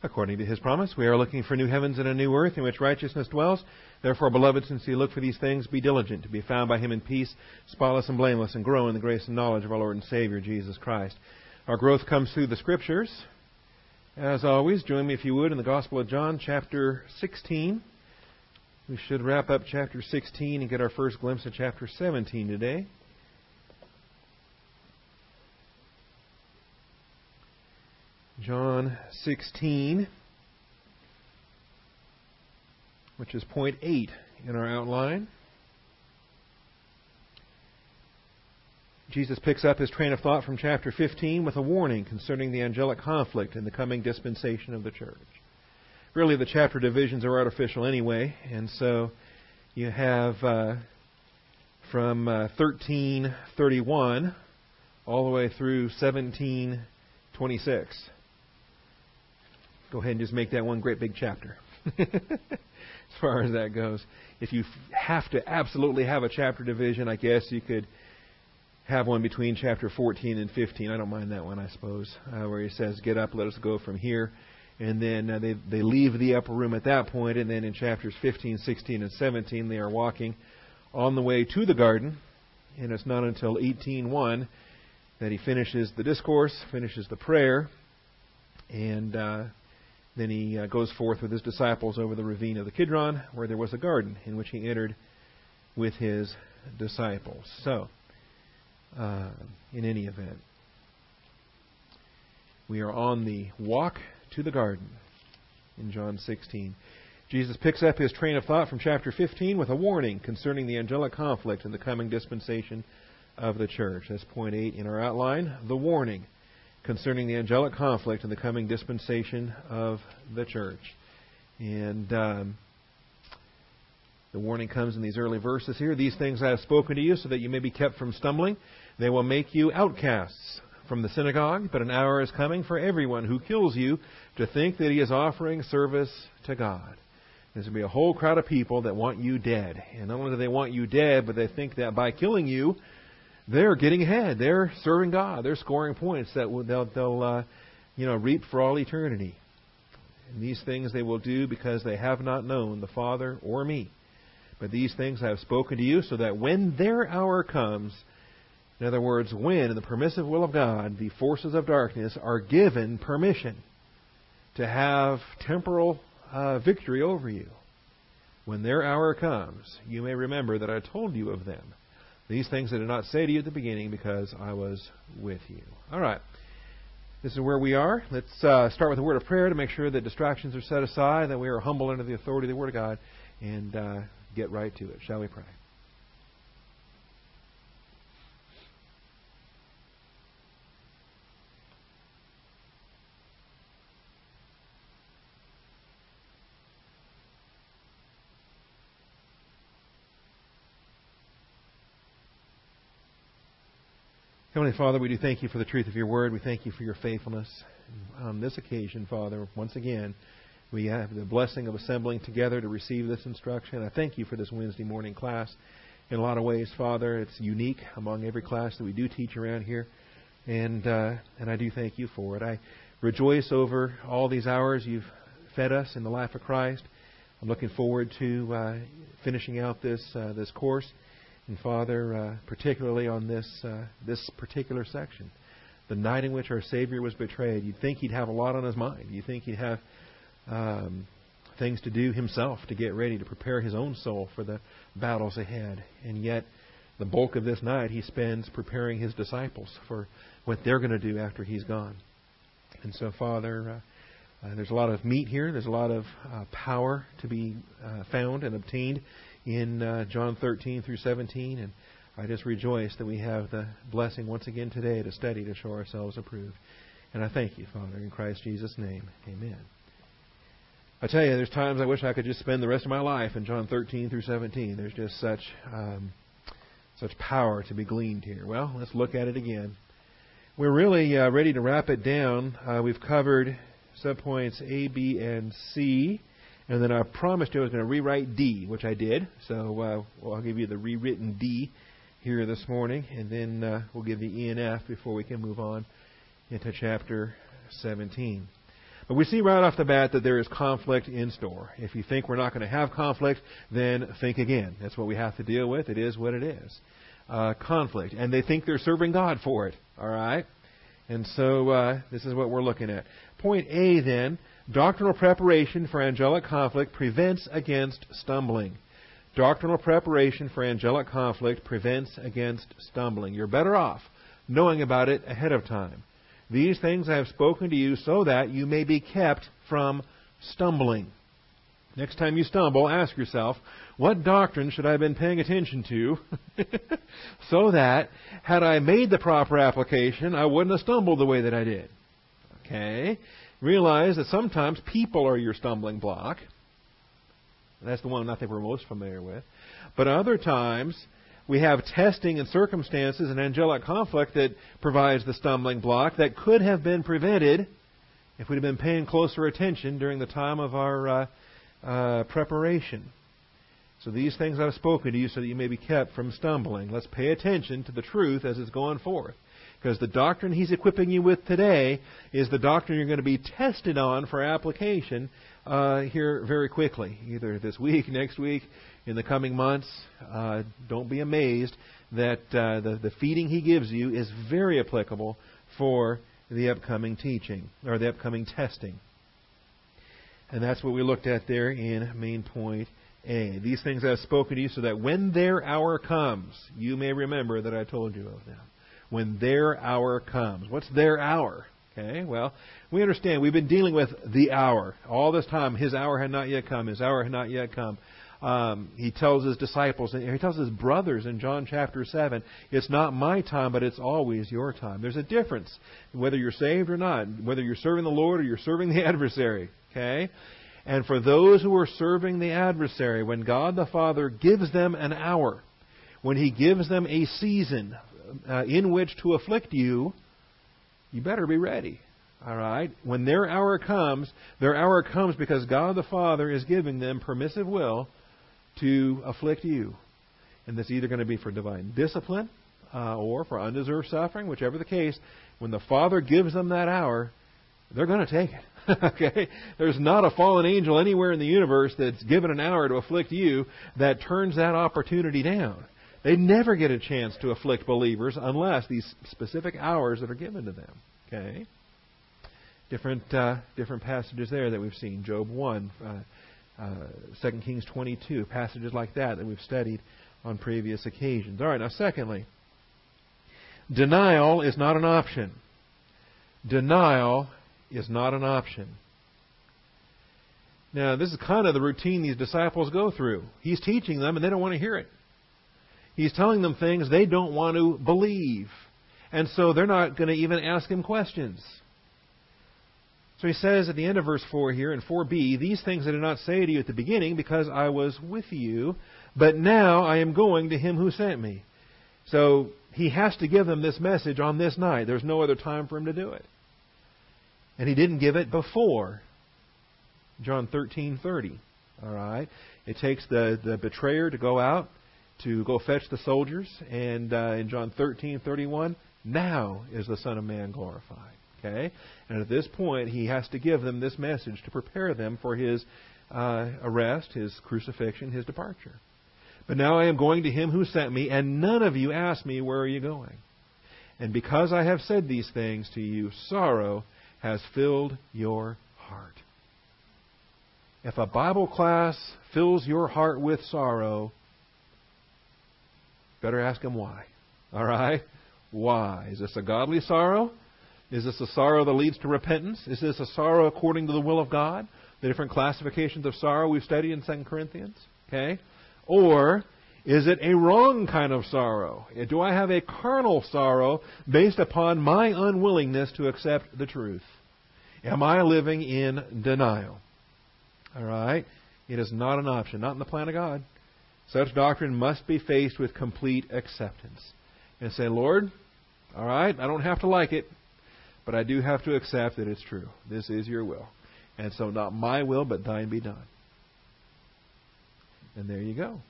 According to his promise, we are looking for new heavens and a new earth in which righteousness dwells. Therefore, beloved, since you look for these things, be diligent to be found by him in peace, spotless and blameless, and grow in the grace and knowledge of our Lord and Savior, Jesus Christ. Our growth comes through the Scriptures. As always, join me, if you would, in the Gospel of John, chapter 16. We should wrap up chapter 16 and get our first glimpse of chapter 17 today. John 16, which is point 8 in our outline. Jesus picks up his train of thought from chapter 15 with a warning concerning the angelic conflict in the coming dispensation of the church. Really, the chapter divisions are artificial anyway, and so you have uh, from uh, 1331 all the way through 1726 go ahead and just make that one great big chapter. as far as that goes. If you have to absolutely have a chapter division, I guess you could have one between chapter 14 and 15. I don't mind that one, I suppose, uh, where he says, "Get up, let us go from here." And then uh, they they leave the upper room at that point, and then in chapters 15, 16, and 17, they are walking on the way to the garden, and it's not until 18:1 that he finishes the discourse, finishes the prayer, and uh, then he uh, goes forth with his disciples over the ravine of the Kidron, where there was a garden in which he entered with his disciples. So, uh, in any event, we are on the walk to the garden in John 16. Jesus picks up his train of thought from chapter 15 with a warning concerning the angelic conflict in the coming dispensation of the church. That's point 8 in our outline the warning concerning the angelic conflict in the coming dispensation of the church. And um, the warning comes in these early verses here. These things I have spoken to you so that you may be kept from stumbling. They will make you outcasts from the synagogue, but an hour is coming for everyone who kills you to think that he is offering service to God. There's going to be a whole crowd of people that want you dead. And not only do they want you dead, but they think that by killing you, they're getting ahead. They're serving God. They're scoring points that they'll, they'll uh, you know, reap for all eternity. And these things they will do because they have not known the Father or me. But these things I have spoken to you so that when their hour comes, in other words, when in the permissive will of God the forces of darkness are given permission to have temporal uh, victory over you, when their hour comes, you may remember that I told you of them. These things I did not say to you at the beginning because I was with you. All right. This is where we are. Let's uh, start with a word of prayer to make sure that distractions are set aside, that we are humble under the authority of the Word of God, and uh, get right to it. Shall we pray? Heavenly Father, we do thank you for the truth of your word. We thank you for your faithfulness. On this occasion, Father, once again, we have the blessing of assembling together to receive this instruction. I thank you for this Wednesday morning class. In a lot of ways, Father, it's unique among every class that we do teach around here, and uh, and I do thank you for it. I rejoice over all these hours you've fed us in the life of Christ. I'm looking forward to uh, finishing out this uh, this course and Father, uh, particularly on this uh, this particular section, the night in which our Savior was betrayed, you'd think he'd have a lot on his mind. You'd think he'd have um, things to do himself to get ready to prepare his own soul for the battles ahead, and yet the bulk of this night he spends preparing his disciples for what they're going to do after he's gone. And so, Father. Uh, uh, there's a lot of meat here. There's a lot of uh, power to be uh, found and obtained in uh, John 13 through 17. And I just rejoice that we have the blessing once again today to study to show ourselves approved. And I thank you, Father, in Christ Jesus' name. Amen. I tell you, there's times I wish I could just spend the rest of my life in John 13 through 17. There's just such um, such power to be gleaned here. Well, let's look at it again. We're really uh, ready to wrap it down. Uh, we've covered subpoints A, B, and C. And then I promised you I was going to rewrite D, which I did. So uh, well, I'll give you the rewritten D here this morning, and then uh, we'll give the E and F before we can move on into chapter 17. But we see right off the bat that there is conflict in store. If you think we're not going to have conflict, then think again. That's what we have to deal with. It is what it is. Uh, conflict. And they think they're serving God for it. All right? And so uh, this is what we're looking at. Point A then doctrinal preparation for angelic conflict prevents against stumbling. Doctrinal preparation for angelic conflict prevents against stumbling. You're better off knowing about it ahead of time. These things I have spoken to you so that you may be kept from stumbling. Next time you stumble, ask yourself, what doctrine should I have been paying attention to so that, had I made the proper application, I wouldn't have stumbled the way that I did? Okay? Realize that sometimes people are your stumbling block. That's the one I think we're most familiar with. But other times, we have testing and circumstances and angelic conflict that provides the stumbling block that could have been prevented if we'd have been paying closer attention during the time of our uh, uh, preparation. So these things I've spoken to you so that you may be kept from stumbling. Let's pay attention to the truth as it's going forth. Because the doctrine he's equipping you with today is the doctrine you're going to be tested on for application uh, here very quickly, either this week, next week, in the coming months. Uh, don't be amazed that uh, the, the feeding he gives you is very applicable for the upcoming teaching or the upcoming testing. And that's what we looked at there in main point A. These things I have spoken to you so that when their hour comes, you may remember that I told you of them. When their hour comes. What's their hour? Okay, well, we understand we've been dealing with the hour. All this time, his hour had not yet come. His hour had not yet come. Um, he tells his disciples, and he tells his brothers in John chapter 7, it's not my time, but it's always your time. There's a difference whether you're saved or not, whether you're serving the Lord or you're serving the adversary. Okay? And for those who are serving the adversary, when God the Father gives them an hour, when He gives them a season uh, in which to afflict you, you better be ready. All right? When their hour comes, their hour comes because God the Father is giving them permissive will to afflict you. And this is either going to be for divine discipline uh, or for undeserved suffering, whichever the case. When the Father gives them that hour, they're going to take it. okay? There's not a fallen angel anywhere in the universe that's given an hour to afflict you that turns that opportunity down. They never get a chance to afflict believers unless these specific hours that are given to them. Okay? Different uh, different passages there that we've seen. Job one, uh, uh, 2 Kings 22, passages like that that we've studied on previous occasions. All right, now, secondly, denial is not an option. Denial is not an option. Now, this is kind of the routine these disciples go through. He's teaching them, and they don't want to hear it. He's telling them things they don't want to believe. And so they're not going to even ask him questions. So he says at the end of verse 4 here in 4b, These things I did not say to you at the beginning because I was with you, but now I am going to him who sent me. So he has to give them this message on this night. There's no other time for him to do it. And he didn't give it before John 13:30. All right. It takes the the betrayer to go out to go fetch the soldiers, and uh, in John 13:31, now is the Son of Man glorified. Okay? And at this point, he has to give them this message to prepare them for his uh, arrest, his crucifixion, his departure. But now I am going to him who sent me, and none of you ask me, Where are you going? And because I have said these things to you, sorrow has filled your heart. If a Bible class fills your heart with sorrow, better ask him why. All right? Why? Is this a godly sorrow? Is this a sorrow that leads to repentance? Is this a sorrow according to the will of God? The different classifications of sorrow we've studied in 2 Corinthians? Okay? Or is it a wrong kind of sorrow? Do I have a carnal sorrow based upon my unwillingness to accept the truth? Am I living in denial? All right? It is not an option, not in the plan of God. Such doctrine must be faced with complete acceptance. And say, Lord, all right, I don't have to like it. But I do have to accept that it's true. This is your will. And so not my will, but thine be done. And there you go.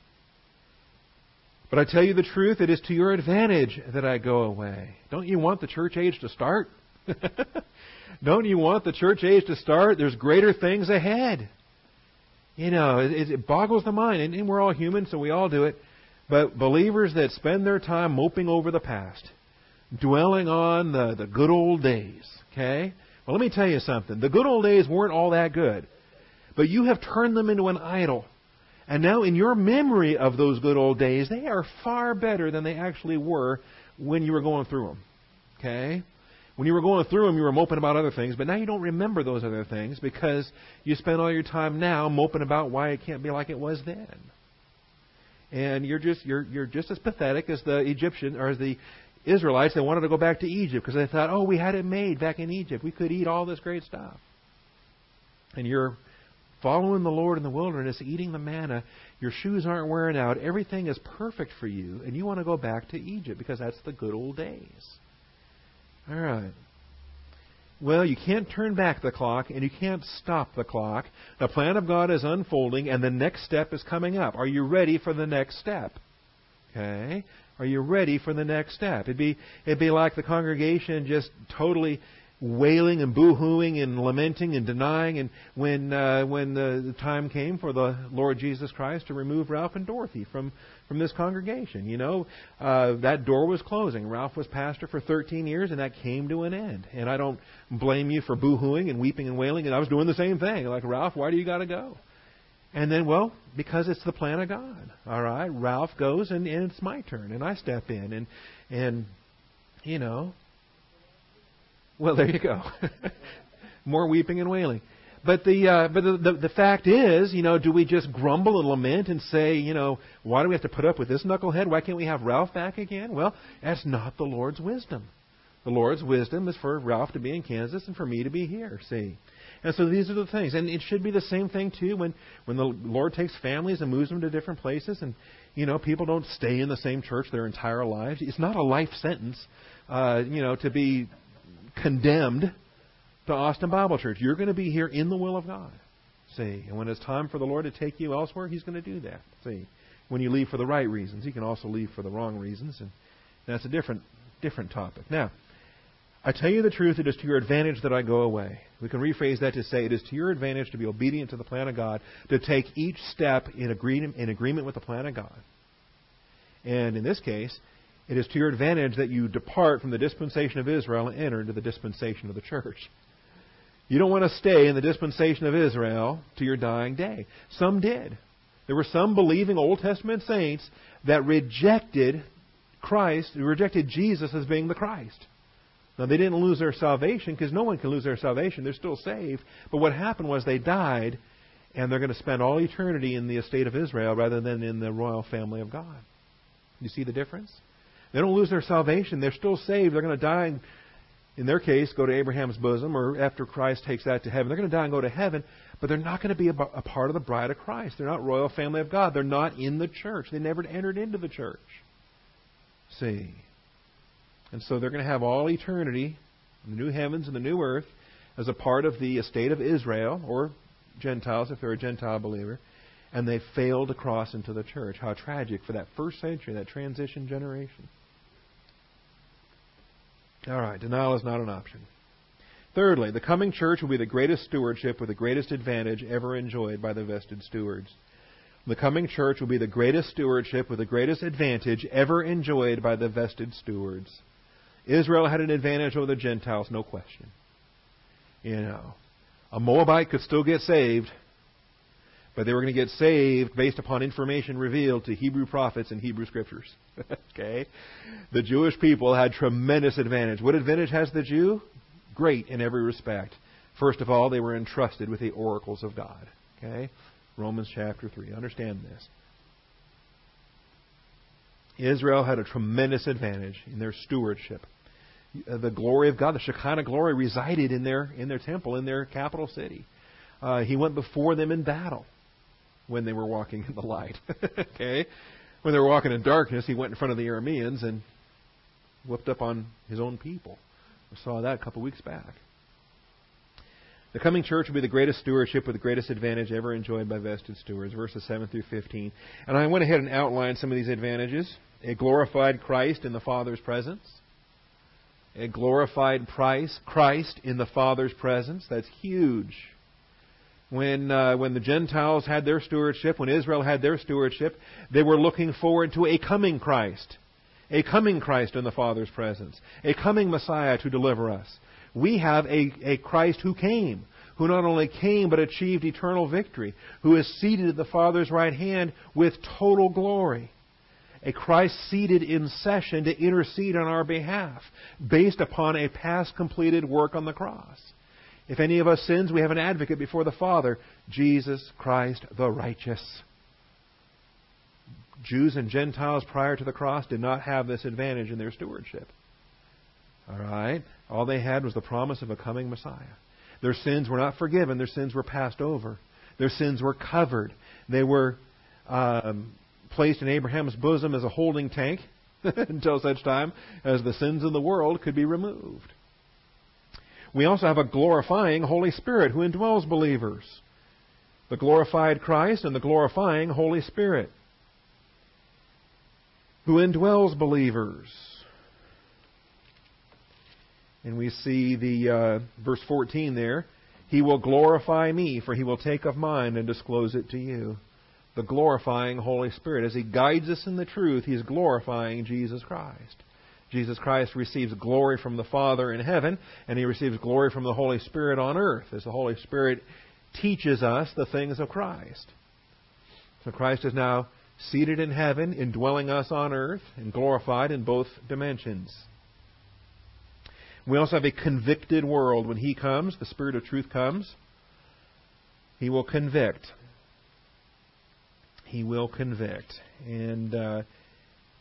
But I tell you the truth, it is to your advantage that I go away. Don't you want the church age to start? Don't you want the church age to start? There's greater things ahead. You know, it, it boggles the mind, and, and we're all human, so we all do it. But believers that spend their time moping over the past, dwelling on the, the good old days, okay? Well, let me tell you something. The good old days weren't all that good. But you have turned them into an idol. And now, in your memory of those good old days, they are far better than they actually were when you were going through them. Okay? When you were going through them, you were moping about other things, but now you don't remember those other things because you spend all your time now moping about why it can't be like it was then. And you're just you're you're just as pathetic as the Egyptian or as the Israelites. They wanted to go back to Egypt because they thought, oh, we had it made back in Egypt. We could eat all this great stuff. And you're following the Lord in the wilderness, eating the manna. Your shoes aren't wearing out. Everything is perfect for you, and you want to go back to Egypt because that's the good old days. All right. Well, you can't turn back the clock and you can't stop the clock. The plan of God is unfolding and the next step is coming up. Are you ready for the next step? Okay? Are you ready for the next step? It'd be it'd be like the congregation just totally wailing and boo-hooing and lamenting and denying and when uh, when the, the time came for the Lord Jesus Christ to remove Ralph and Dorothy from from this congregation. You know, uh, that door was closing. Ralph was pastor for 13 years, and that came to an end. And I don't blame you for boo-hooing and weeping and wailing. And I was doing the same thing. Like Ralph, why do you got to go? And then, well, because it's the plan of God. All right, Ralph goes, and, and it's my turn, and I step in, and and you know, well, there you go. More weeping and wailing. But the uh, but the, the the fact is, you know, do we just grumble and lament and say, you know, why do we have to put up with this knucklehead? Why can't we have Ralph back again? Well, that's not the Lord's wisdom. The Lord's wisdom is for Ralph to be in Kansas and for me to be here. See. And so these are the things, and it should be the same thing too when when the Lord takes families and moves them to different places, and you know people don't stay in the same church their entire lives. It's not a life sentence, uh, you know, to be condemned to Austin Bible Church. You're going to be here in the will of God. See, and when it's time for the Lord to take you elsewhere, He's going to do that. See, when you leave for the right reasons, He can also leave for the wrong reasons, and that's a different different topic. Now, I tell you the truth, it is to your advantage that I go away. We can rephrase that to say it is to your advantage to be obedient to the plan of God, to take each step in agreement, in agreement with the plan of God. And in this case, it is to your advantage that you depart from the dispensation of Israel and enter into the dispensation of the church. You don't want to stay in the dispensation of Israel to your dying day. Some did. There were some believing Old Testament saints that rejected Christ, rejected Jesus as being the Christ. Now, they didn't lose their salvation because no one can lose their salvation. They're still saved. But what happened was they died, and they're going to spend all eternity in the estate of Israel rather than in the royal family of God. You see the difference? They don't lose their salvation. They're still saved. They're going to die, and, in their case, go to Abraham's bosom, or after Christ takes that to heaven. They're going to die and go to heaven, but they're not going to be a, part of the bride of Christ. They're not royal family of God. They're not in the church. They never entered into the church. See? And so they're going to have all eternity, the new heavens and the new earth, as a part of the estate of Israel, or Gentiles if they're a Gentile believer and they failed to cross into the church. How tragic for that first century, that transition generation. All right, denial is not an option. Thirdly, the coming church will be the greatest stewardship with the greatest advantage ever enjoyed by the vested stewards. The coming church will be the greatest stewardship with the greatest advantage ever enjoyed by the vested stewards. Israel had an advantage over the Gentiles, no question. You know, a Moabite could still get saved, but they were going to get saved based upon information revealed to Hebrew prophets and Hebrew scriptures. okay? The Jewish people had tremendous advantage. What advantage has the Jew? Great in every respect. First of all, they were entrusted with the oracles of God. Okay? Romans chapter 3. Understand this. Israel had a tremendous advantage in their stewardship. Uh, the glory of God, the Shekinah glory, resided in their in their temple, in their capital city. Uh, he went before them in battle when they were walking in the light. okay? When they were walking in darkness, he went in front of the Arameans and whipped up on his own people. We saw that a couple weeks back. The coming church will be the greatest stewardship with the greatest advantage ever enjoyed by vested stewards, verses 7 through 15. And I went ahead and outlined some of these advantages. It glorified Christ in the Father's presence. a glorified Christ in the Father's presence. That's huge. When, uh, when the Gentiles had their stewardship, when Israel had their stewardship, they were looking forward to a coming Christ. A coming Christ in the Father's presence. A coming Messiah to deliver us. We have a, a Christ who came, who not only came but achieved eternal victory, who is seated at the Father's right hand with total glory. A Christ seated in session to intercede on our behalf, based upon a past completed work on the cross. If any of us sins, we have an advocate before the Father, Jesus Christ the righteous. Jews and Gentiles prior to the cross did not have this advantage in their stewardship. All right? All they had was the promise of a coming Messiah. Their sins were not forgiven, their sins were passed over. Their sins were covered. They were um, placed in Abraham's bosom as a holding tank until such time as the sins of the world could be removed. We also have a glorifying Holy Spirit who indwells believers. The glorified Christ and the glorifying Holy Spirit who indwells believers. And we see the uh, verse 14 there. He will glorify me, for he will take of mine and disclose it to you. The glorifying Holy Spirit. As he guides us in the truth, he is glorifying Jesus Christ. Jesus Christ receives glory from the Father in heaven, and he receives glory from the Holy Spirit on earth, as the Holy Spirit teaches us the things of Christ. So Christ is now seated in heaven, indwelling us on earth, and glorified in both dimensions. We also have a convicted world. When He comes, the Spirit of truth comes, He will convict. He will convict. And uh,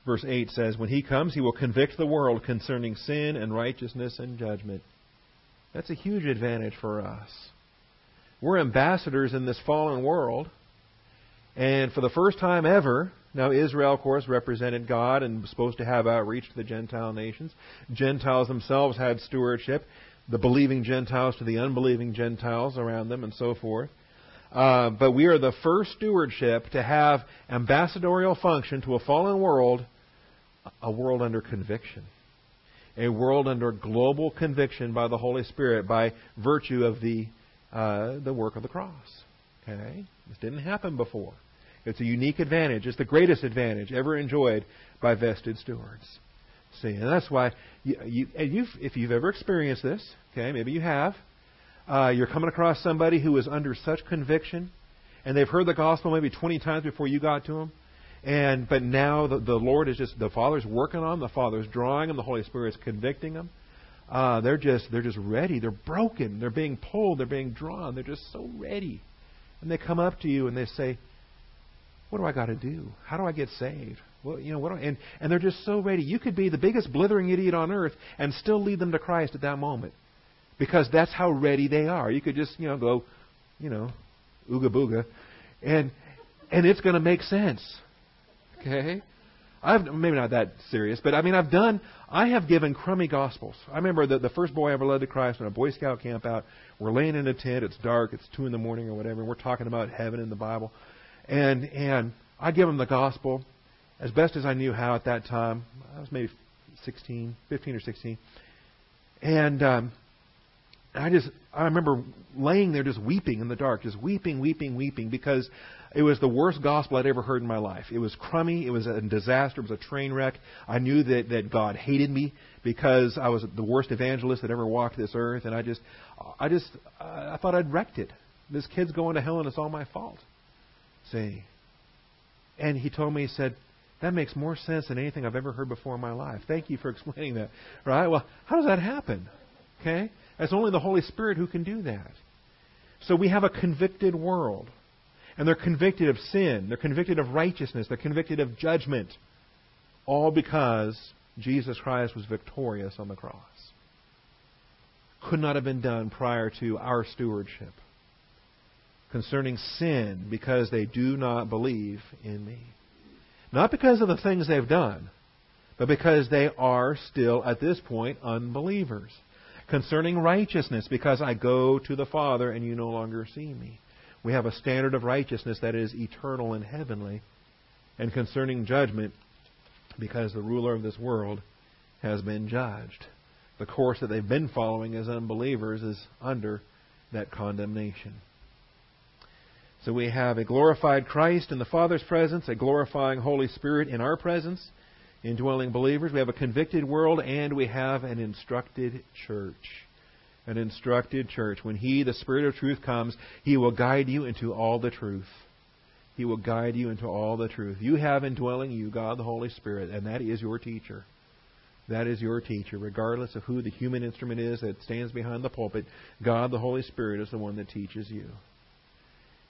verse 8 says, When He comes, He will convict the world concerning sin and righteousness and judgment. That's a huge advantage for us. We're ambassadors in this fallen world. And for the first time ever, now, Israel, of course, represented God and was supposed to have outreach to the Gentile nations. Gentiles themselves had stewardship, the believing Gentiles to the unbelieving Gentiles around them, and so forth. Uh, but we are the first stewardship to have ambassadorial function to a fallen world, a world under conviction. A world under global conviction by the Holy Spirit by virtue of the, uh, the work of the cross. Okay? This didn't happen before. It's a unique advantage. It's the greatest advantage ever enjoyed by vested stewards. See, and that's why you, you and you've, if you've ever experienced this, okay, maybe you have, uh, you're coming across somebody who is under such conviction, and they've heard the gospel maybe 20 times before you got to them, and but now the, the Lord is just the Father's working on them, the Father's drawing them, the Holy Spirit's convicting them. Uh, they're just they're just ready. They're broken. They're being pulled. They're being drawn. They're just so ready, and they come up to you and they say, what do I got to do? How do I get saved? Well, you know, what I, and and they're just so ready. You could be the biggest blithering idiot on earth and still lead them to Christ at that moment, because that's how ready they are. You could just you know go, you know, ooga booga, and and it's going to make sense. Okay, I've maybe not that serious, but I mean I've done. I have given crummy gospels. I remember the the first boy I ever led to Christ in a Boy Scout camp out. We're laying in a tent. It's dark. It's two in the morning or whatever. And we're talking about heaven in the Bible. And and I give them the gospel as best as I knew how at that time. I was maybe 16, 15 or 16. And um, I just I remember laying there just weeping in the dark, just weeping, weeping, weeping because it was the worst gospel I'd ever heard in my life. It was crummy, it was a disaster, it was a train wreck. I knew that that God hated me because I was the worst evangelist that ever walked this earth, and I just I just I thought I'd wrecked it. This kid's going to hell, and it's all my fault. See? And he told me, he said, that makes more sense than anything I've ever heard before in my life. Thank you for explaining that. Right? Well, how does that happen? Okay? It's only the Holy Spirit who can do that. So we have a convicted world. And they're convicted of sin. They're convicted of righteousness. They're convicted of judgment. All because Jesus Christ was victorious on the cross. Could not have been done prior to our stewardship concerning sin because they do not believe in me. Not because of the things they've done, but because they are still, at this point, unbelievers. Concerning righteousness, because I go to the Father and you no longer see me. We have a standard of righteousness that is eternal and heavenly. And concerning judgment, because the ruler of this world has been judged. the course that they've been following as unbelievers is under that condemnation. So we have a glorified Christ in the Father's presence, a glorifying Holy Spirit in our presence, indwelling believers. We have a convicted world, and we have an instructed church. An instructed church. When He, the Spirit of truth, comes, He will guide you into all the truth. He will guide you into all the truth. You have indwelling you God the Holy Spirit, and that is your teacher. That is your teacher, regardless of who the human instrument is that stands behind the pulpit. God the Holy Spirit is the one that teaches you.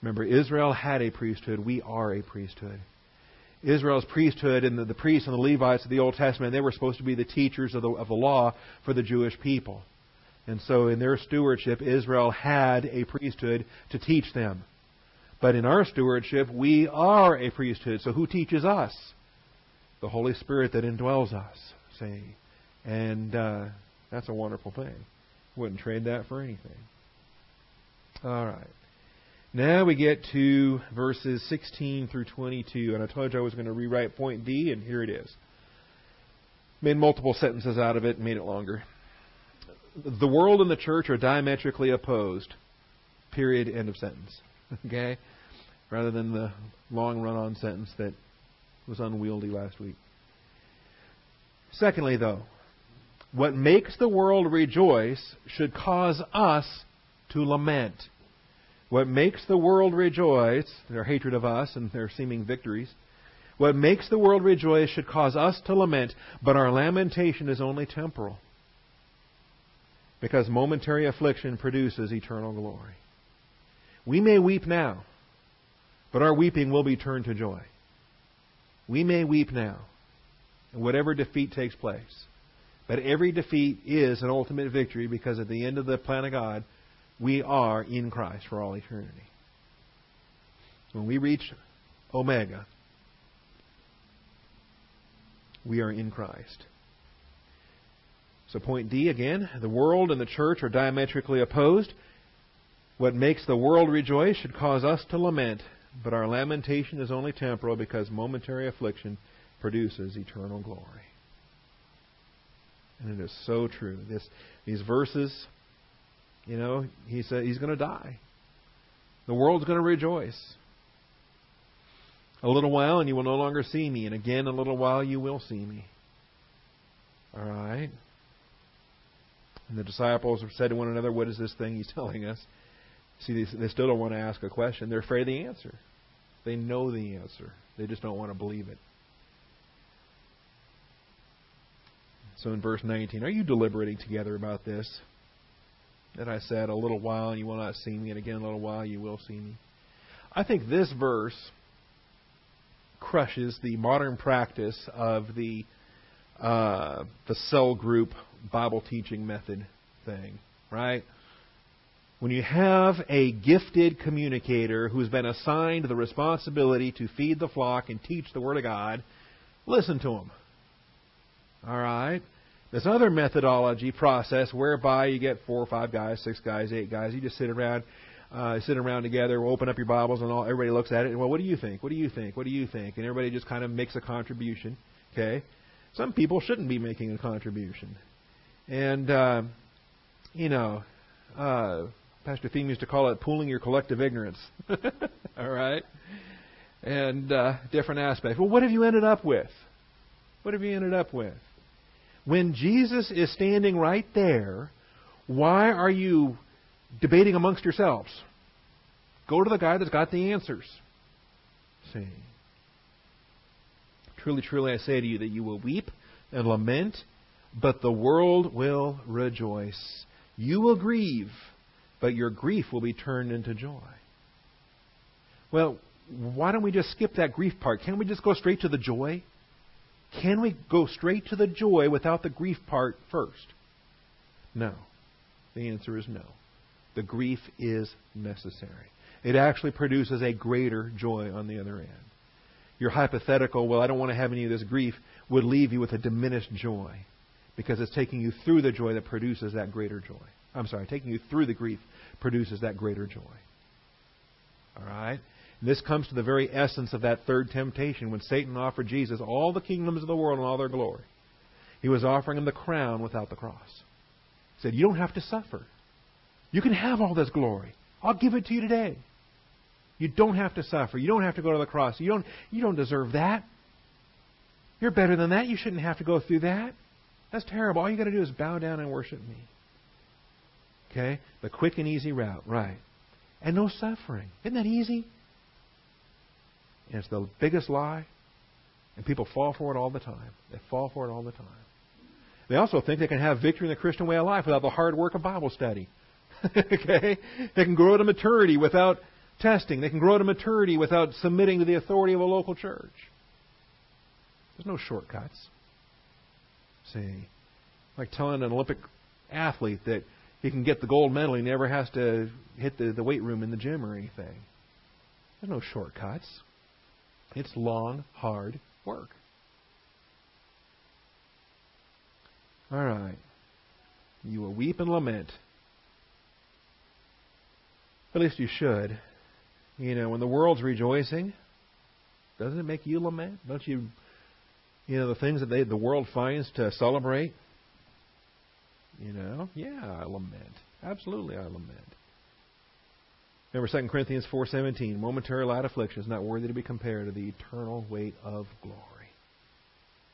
Remember, Israel had a priesthood. We are a priesthood. Israel's priesthood and the, the priests and the Levites of the Old Testament, they were supposed to be the teachers of the, of the law for the Jewish people. And so in their stewardship, Israel had a priesthood to teach them. But in our stewardship, we are a priesthood. So who teaches us? The Holy Spirit that indwells us. See? And uh, that's a wonderful thing. Wouldn't trade that for anything. All right. Now we get to verses 16 through 22, and I told you I was going to rewrite point D, and here it is. Made multiple sentences out of it and made it longer. The world and the church are diametrically opposed. Period. End of sentence. Okay? Rather than the long run on sentence that was unwieldy last week. Secondly, though, what makes the world rejoice should cause us to lament. What makes the world rejoice, their hatred of us and their seeming victories, what makes the world rejoice should cause us to lament, but our lamentation is only temporal. Because momentary affliction produces eternal glory. We may weep now, but our weeping will be turned to joy. We may weep now, and whatever defeat takes place. But every defeat is an ultimate victory because at the end of the plan of God, we are in Christ for all eternity. When we reach Omega, we are in Christ. So, point D again the world and the church are diametrically opposed. What makes the world rejoice should cause us to lament, but our lamentation is only temporal because momentary affliction produces eternal glory. And it is so true. This, these verses you know, he said he's going to die. The world's going to rejoice. A little while and you will no longer see me, and again a little while you will see me. All right? And the disciples said to one another, What is this thing he's telling us? See, they, they still don't want to ask a question. They're afraid of the answer. They know the answer, they just don't want to believe it. So in verse 19, are you deliberating together about this? that I said, A little while and you will not see me, and again a little while you will see me. I think this verse crushes the modern practice of the uh, the cell group Bible teaching method thing, right? When you have a gifted communicator who's been assigned the responsibility to feed the flock and teach the Word of God, listen to him. All right? this other methodology process whereby you get four or five guys, six guys, eight guys. You just sit around, uh, sit around together, we open up your Bibles, and all everybody looks at it. And well, what do you think? What do you think? What do you think? And everybody just kind of makes a contribution. Okay, some people shouldn't be making a contribution, and uh, you know, uh, Pastor Thieme used to call it pooling your collective ignorance. all right, and uh, different aspects. Well, what have you ended up with? What have you ended up with? When Jesus is standing right there, why are you debating amongst yourselves? Go to the guy that's got the answers. See. Truly, truly, I say to you that you will weep and lament, but the world will rejoice. You will grieve, but your grief will be turned into joy. Well, why don't we just skip that grief part? Can't we just go straight to the joy? Can we go straight to the joy without the grief part first? No. The answer is no. The grief is necessary. It actually produces a greater joy on the other end. Your hypothetical, well, I don't want to have any of this grief, would leave you with a diminished joy because it's taking you through the joy that produces that greater joy. I'm sorry, taking you through the grief produces that greater joy. All right? And this comes to the very essence of that third temptation when Satan offered Jesus all the kingdoms of the world and all their glory. He was offering him the crown without the cross. He said, You don't have to suffer. You can have all this glory. I'll give it to you today. You don't have to suffer. You don't have to go to the cross. You don't, you don't deserve that. You're better than that. You shouldn't have to go through that. That's terrible. All you got to do is bow down and worship me. Okay? The quick and easy route, right. And no suffering. Isn't that easy? And it's the biggest lie. And people fall for it all the time. They fall for it all the time. They also think they can have victory in the Christian way of life without the hard work of Bible study. okay? They can grow to maturity without testing. They can grow to maturity without submitting to the authority of a local church. There's no shortcuts. See, like telling an Olympic athlete that he can get the gold medal, he never has to hit the, the weight room in the gym or anything. There's no shortcuts. It's long, hard work. All right. You will weep and lament. At least you should. You know, when the world's rejoicing, doesn't it make you lament? Don't you, you know, the things that they, the world finds to celebrate? You know, yeah, I lament. Absolutely, I lament. Remember 2 Corinthians 4.17, momentary light affliction is not worthy to be compared to the eternal weight of glory.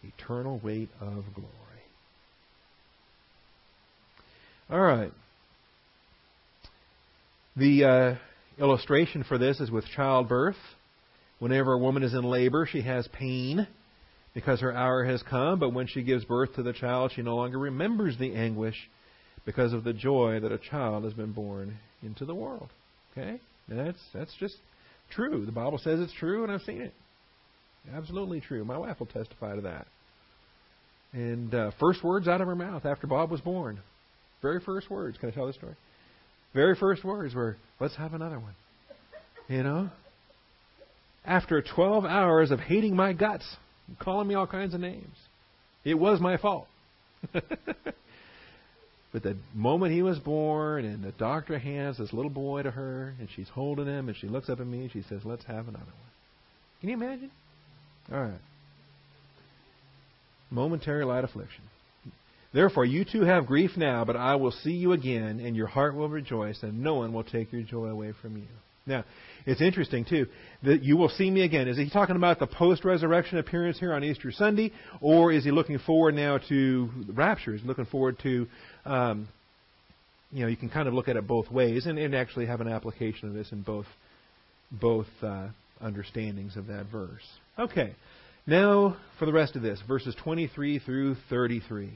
Eternal weight of glory. All right. The uh, illustration for this is with childbirth. Whenever a woman is in labor, she has pain because her hour has come, but when she gives birth to the child, she no longer remembers the anguish because of the joy that a child has been born into the world. Okay? And that's that's just true. The Bible says it's true and I've seen it. Absolutely true. My wife will testify to that. And uh, first words out of her mouth after Bob was born. Very first words. Can I tell the story? Very first words were, let's have another one. You know? After 12 hours of hating my guts, calling me all kinds of names. It was my fault. but the moment he was born, and the doctor hands this little boy to her, and she's holding him, and she looks up at me, and she says, Let's have another one. Can you imagine? All right. Momentary light affliction. Therefore, you too have grief now, but I will see you again, and your heart will rejoice, and no one will take your joy away from you. Now, it's interesting, too, that you will see me again. Is he talking about the post resurrection appearance here on Easter Sunday, or is he looking forward now to the rapture? Is looking forward to, um, you know, you can kind of look at it both ways and, and actually have an application of this in both, both uh, understandings of that verse. Okay, now for the rest of this, verses 23 through 33.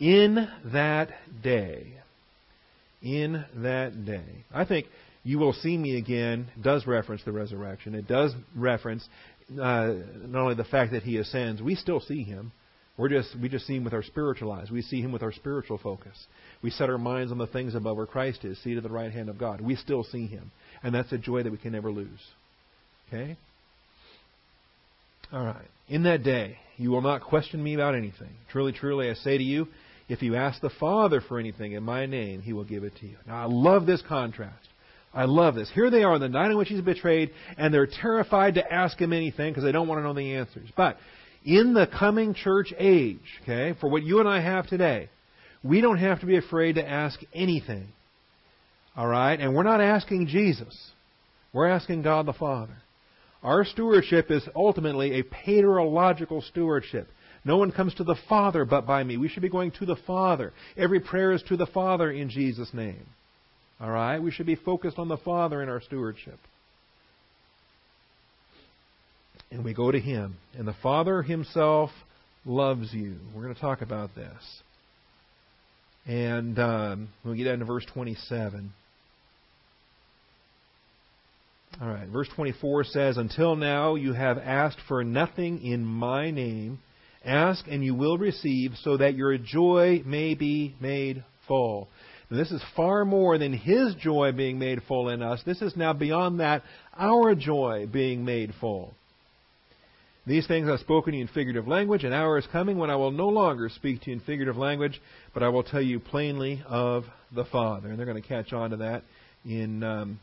In that day. In that day. I think you will see me again does reference the resurrection. It does reference uh, not only the fact that he ascends, we still see him. We're just we just see him with our spiritual eyes. We see him with our spiritual focus. We set our minds on the things above where Christ is, seated at the right hand of God. We still see him. And that's a joy that we can never lose. Okay? All right. In that day, you will not question me about anything. Truly, truly, I say to you, if you ask the Father for anything in my name, he will give it to you. Now, I love this contrast. I love this. Here they are on the night in which he's betrayed, and they're terrified to ask him anything because they don't want to know the answers. But in the coming church age, okay, for what you and I have today, we don't have to be afraid to ask anything. All right? And we're not asking Jesus. We're asking God the Father. Our stewardship is ultimately a paterological stewardship. No one comes to the Father but by me. We should be going to the Father. Every prayer is to the Father in Jesus' name. All right? We should be focused on the Father in our stewardship. And we go to Him. And the Father Himself loves you. We're going to talk about this. And um, we'll get into verse 27. All right, verse 24 says, Until now you have asked for nothing in my name. Ask and you will receive, so that your joy may be made full. This is far more than His joy being made full in us. This is now beyond that, our joy being made full. These things I've spoken to you in figurative language. An hour is coming when I will no longer speak to you in figurative language, but I will tell you plainly of the Father. And they're going to catch on to that in um,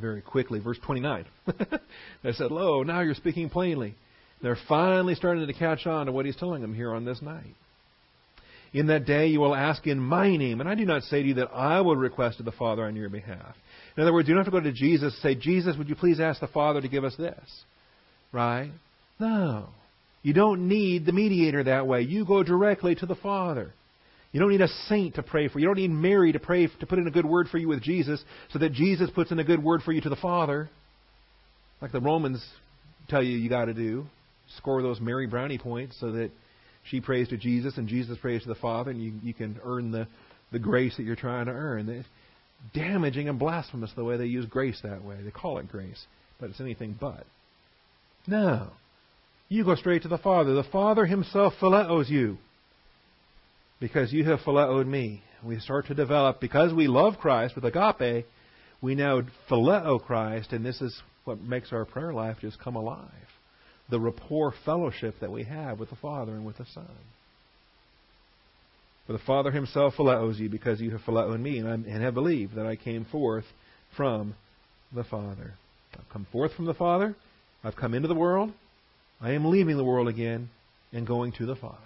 very quickly. Verse 29. they said, Lo, now you're speaking plainly. They're finally starting to catch on to what he's telling them here on this night. In that day you will ask in my name. And I do not say to you that I will request of the Father on your behalf. In other words, you don't have to go to Jesus and say, Jesus, would you please ask the Father to give us this? Right? No. You don't need the mediator that way. You go directly to the Father. You don't need a saint to pray for you. You don't need Mary to pray to put in a good word for you with Jesus so that Jesus puts in a good word for you to the Father. Like the Romans tell you you got to do. Score those Mary brownie points so that she prays to Jesus and Jesus prays to the Father and you, you can earn the, the grace that you're trying to earn. It's damaging and blasphemous the way they use grace that way. They call it grace, but it's anything but. No. You go straight to the Father. The Father Himself phileos you because you have phileoed me. We start to develop, because we love Christ with agape, we now phileo Christ, and this is what makes our prayer life just come alive. The rapport fellowship that we have with the Father and with the Son. For the Father himself phileos you because you have phileoed me and, and have believed that I came forth from the Father. I've come forth from the Father. I've come into the world. I am leaving the world again and going to the Father.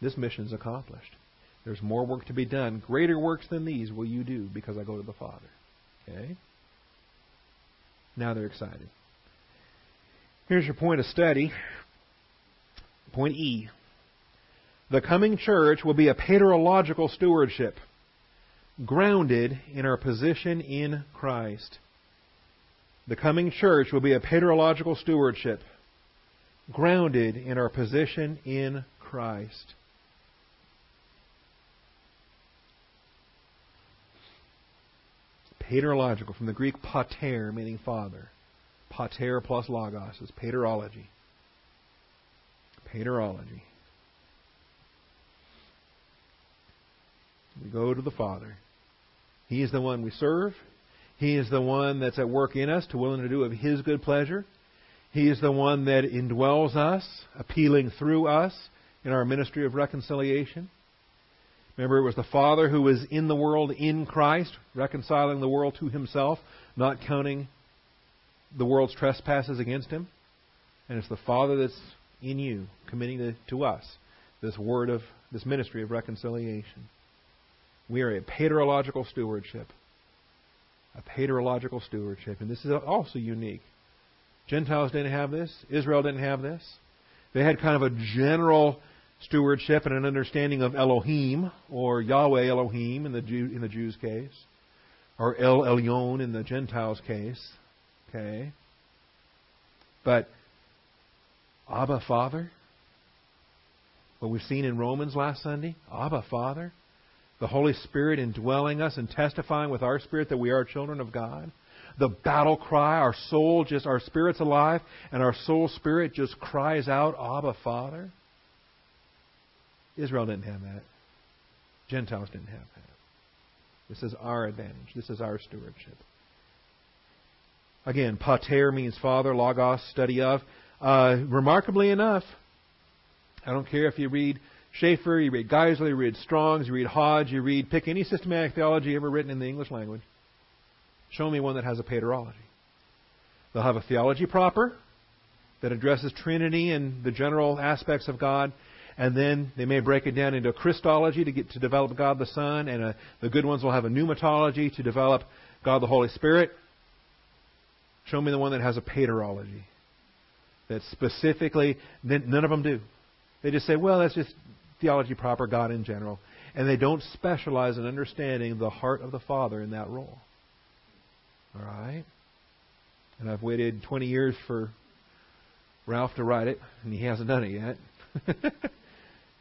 This mission is accomplished. There's more work to be done. Greater works than these will you do because I go to the Father. Okay? Now they're excited. Here's your point of study. Point E. The coming church will be a paterological stewardship, grounded in our position in Christ. The coming church will be a paterological stewardship, grounded in our position in Christ. Paterological, from the Greek pater, meaning father. Pater plus logos is paterology. Paterology. We go to the Father. He is the one we serve. He is the one that's at work in us to willing to do of His good pleasure. He is the one that indwells us, appealing through us in our ministry of reconciliation. Remember, it was the Father who was in the world in Christ, reconciling the world to himself, not counting the world's trespasses against him. And it's the Father that's in you, committing to, to us this word of this ministry of reconciliation. We are a paterological stewardship. A paterological stewardship. And this is also unique. Gentiles didn't have this. Israel didn't have this. They had kind of a general stewardship and an understanding of Elohim or Yahweh Elohim in the Jew, in the Jews' case, or El Elyon in the Gentiles' case. Okay, but Abba Father, what we've seen in Romans last Sunday, Abba Father, the Holy Spirit indwelling us and testifying with our spirit that we are children of God. The battle cry, our soul just, our spirit's alive, and our soul spirit just cries out, Abba Father. Israel didn't have that. Gentiles didn't have that. This is our advantage. This is our stewardship. Again, pater means father, logos, study of. Uh, remarkably enough, I don't care if you read Chafer, you read Geisler, you read Strong's, you read Hodge, you read, pick any systematic theology ever written in the English language. Show me one that has a paterology. They'll have a theology proper that addresses Trinity and the general aspects of God, and then they may break it down into a Christology to get to develop God the Son, and a, uh, the good ones will have a pneumatology to develop God the Holy Spirit. Show me the one that has a paterology. That specifically, none of them do. They just say, well, that's just theology proper, God in general. And they don't specialize in understanding the heart of the Father in that role. All right? And I've waited 20 years for Ralph to write it, and he hasn't done it yet.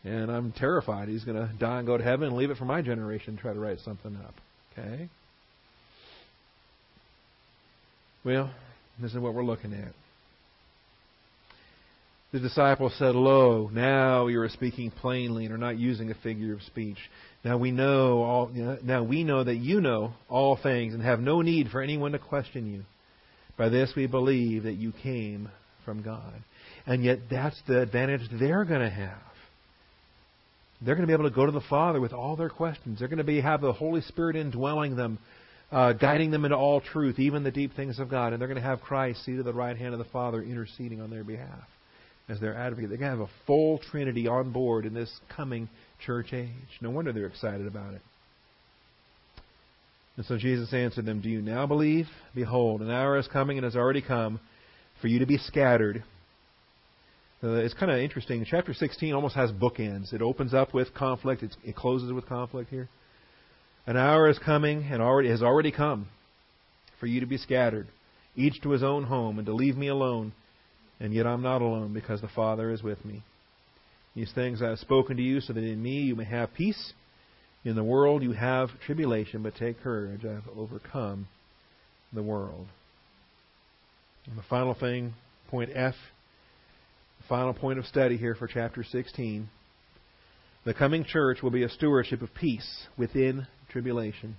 And I'm terrified he's going to die and go to heaven and leave it for my generation to try to write something up. Okay? Well, this is what we're looking at. The disciples said, Lo, now you are speaking plainly and are not using a figure of speech. Now we know all now we know that you know all things and have no need for anyone to question you. By this we believe that you came from God. And yet that's the advantage they're going to have. They're going to be able to go to the Father with all their questions. They're going to be have the Holy Spirit indwelling them, uh, guiding them into all truth, even the deep things of God. And they're going to have Christ seated at the right hand of the Father, interceding on their behalf as their advocate. They're going to have a full Trinity on board in this coming church age. No wonder they're excited about it. And so Jesus answered them, Do you now believe? Behold, an hour is coming and has already come for you to be scattered. Uh, it's kind of interesting. Chapter 16 almost has bookends. It opens up with conflict, it's, it closes with conflict here. An hour is coming and already has already come for you to be scattered, each to his own home, and to leave me alone. And yet I'm not alone, because the Father is with me. These things I have spoken to you, so that in me you may have peace. In the world you have tribulation, but take courage. I have overcome the world. And the final thing, point F, the final point of study here for chapter 16. The coming church will be a stewardship of peace within tribulation.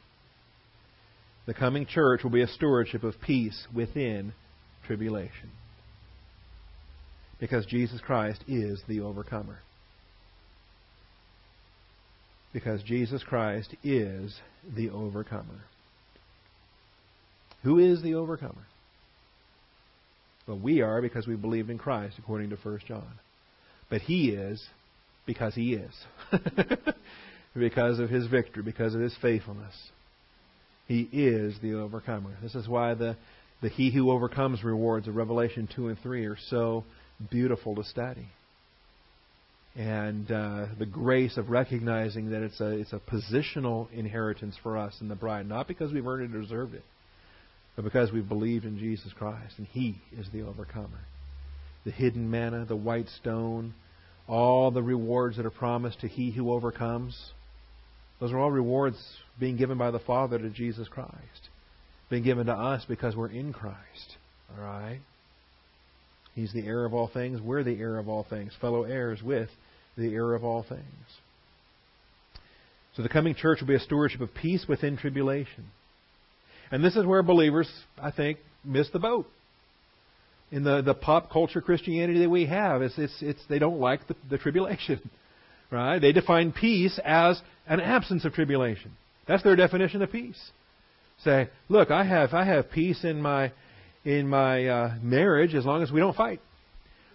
The coming church will be a stewardship of peace within tribulation. Because Jesus Christ is the overcomer. Because Jesus Christ is the overcomer. Who is the overcomer? Well, we are because we believed in Christ, according to 1 John. But he is because he is. because of his victory, because of his faithfulness. He is the overcomer. This is why the, the He Who Overcomes rewards of Revelation 2 and 3 are so beautiful to study. And uh, the grace of recognizing that it's a, it's a positional inheritance for us in the bride, not because we've earned it or deserved it, but because we've believed in Jesus Christ, and He is the overcomer. The hidden manna, the white stone, all the rewards that are promised to he who overcomes those are all rewards being given by the Father to Jesus Christ, being given to us because we're in Christ. All right? He's the heir of all things. We're the heir of all things, fellow heirs with the heir of all things. So the coming church will be a stewardship of peace within tribulation. And this is where believers, I think, miss the boat. In the, the pop culture Christianity that we have, it's, it's, it's, they don't like the, the tribulation. Right? They define peace as an absence of tribulation. That's their definition of peace. Say, look, I have I have peace in my in my uh, marriage as long as we don't fight,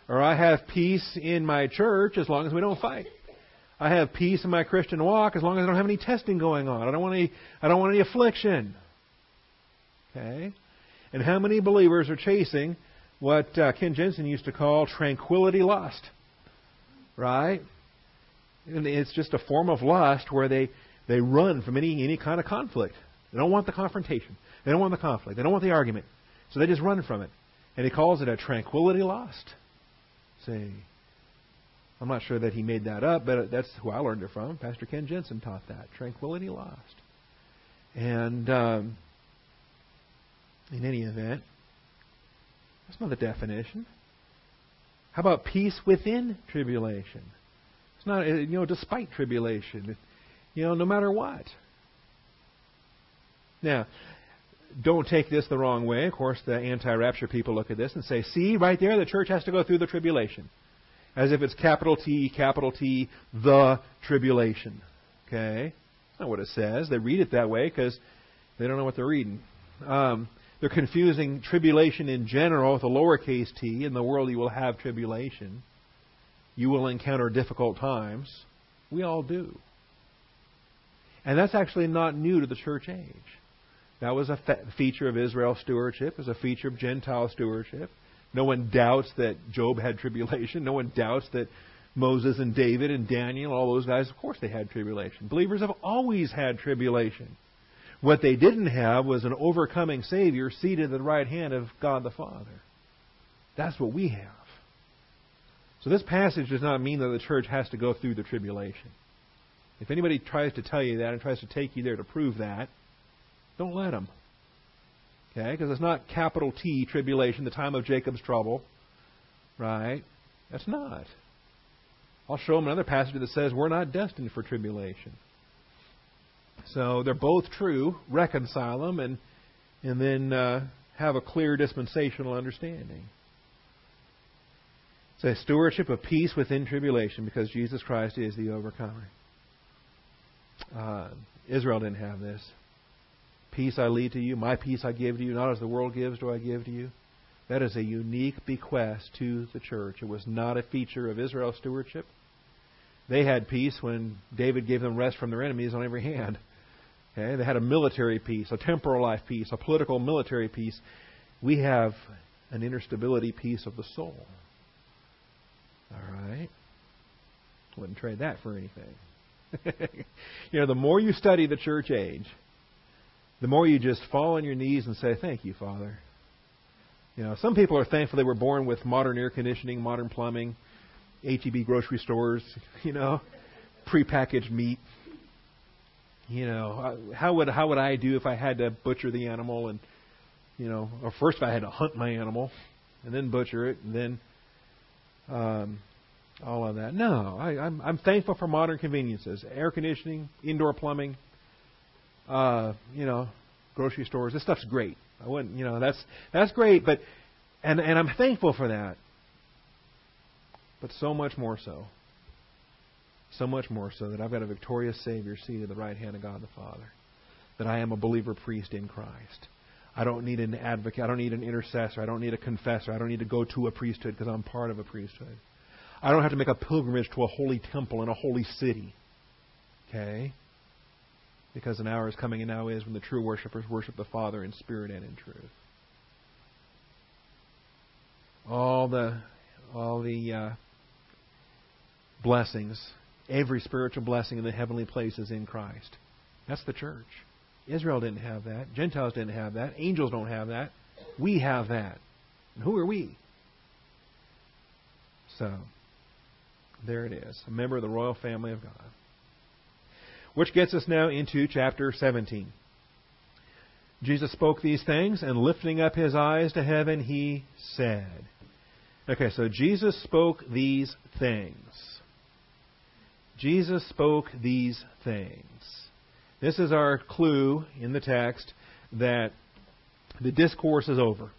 or I have peace in my church as long as we don't fight. I have peace in my Christian walk as long as I don't have any testing going on. I don't want any I don't want any affliction. Okay, and how many believers are chasing what uh, Ken Jensen used to call tranquility lust? Right? And it's just a form of lust where they, they run from any, any kind of conflict. They don't want the confrontation. They don't want the conflict. They don't want the argument. So they just run from it. And he calls it a tranquility lost. Say, I'm not sure that he made that up, but that's who I learned it from. Pastor Ken Jensen taught that. Tranquility lost. And um, in any event, that's not the definition. How about peace within tribulation? It's not, you know, despite tribulation. You know, no matter what. Now, don't take this the wrong way. Of course, the anti rapture people look at this and say, see, right there, the church has to go through the tribulation. As if it's capital T, capital T, the tribulation. Okay? That's not what it says. They read it that way because they don't know what they're reading. Um, they're confusing tribulation in general with a lowercase t. In the world, you will have tribulation. You will encounter difficult times. We all do. And that's actually not new to the church age. That was a fe- feature of Israel's stewardship. Was a feature of Gentile stewardship. No one doubts that Job had tribulation. No one doubts that Moses and David and Daniel, all those guys, of course they had tribulation. Believers have always had tribulation. What they didn't have was an overcoming Savior seated at the right hand of God the Father. That's what we have. So this passage does not mean that the church has to go through the tribulation. If anybody tries to tell you that and tries to take you there to prove that, don't let them. Okay? Because it's not capital T tribulation, the time of Jacob's trouble. Right? That's not. I'll show them another passage that says we're not destined for tribulation. So they're both true. Reconcile them and and then uh, have a clear dispensational understanding. It's a stewardship of peace within tribulation because Jesus Christ is the overcomer. Uh, Israel didn't have this. Peace I lead to you, my peace I give to you, not as the world gives do I give to you. That is a unique bequest to the church. It was not a feature of Israel's stewardship. They had peace when David gave them rest from their enemies on every hand. Okay? They had a military peace, a temporal life peace, a political military peace. We have an inner stability peace of the soul. All right? Wouldn't trade that for anything. you know, the more you study the church age, the more you just fall on your knees and say, Thank you, Father. You know, some people are thankful they were born with modern air conditioning, modern plumbing, HEB grocery stores, you know, prepackaged meat. You know, uh, how would how would I do if I had to butcher the animal and you know, or first if I had to hunt my animal and then butcher it and then um, all of that. No, I, I'm I'm thankful for modern conveniences, air conditioning, indoor plumbing, uh, you know, grocery stores. This stuff's great. I wouldn't, you know, that's that's great, but and and I'm thankful for that. But so much more so. So much more so that I've got a victorious Savior seated at the right hand of God the Father. That I am a believer priest in Christ. I don't need an advocate. I don't need an intercessor. I don't need a confessor. I don't need to go to a priesthood because I'm part of a priesthood. I don't have to make a pilgrimage to a holy temple in a holy city. Okay? Because an hour is coming and now is when the true worshippers worship the Father in spirit and in truth. All the all the uh, blessings, every spiritual blessing in the heavenly places in Christ. That's the church. Israel didn't have that. Gentiles didn't have that. Angels don't have that. We have that. And who are we? So, there it is. A member of the royal family of God. Which gets us now into chapter 17. Jesus spoke these things, and lifting up his eyes to heaven, he said. Okay, so Jesus spoke these things. Jesus spoke these things. This is our clue in the text that the discourse is over.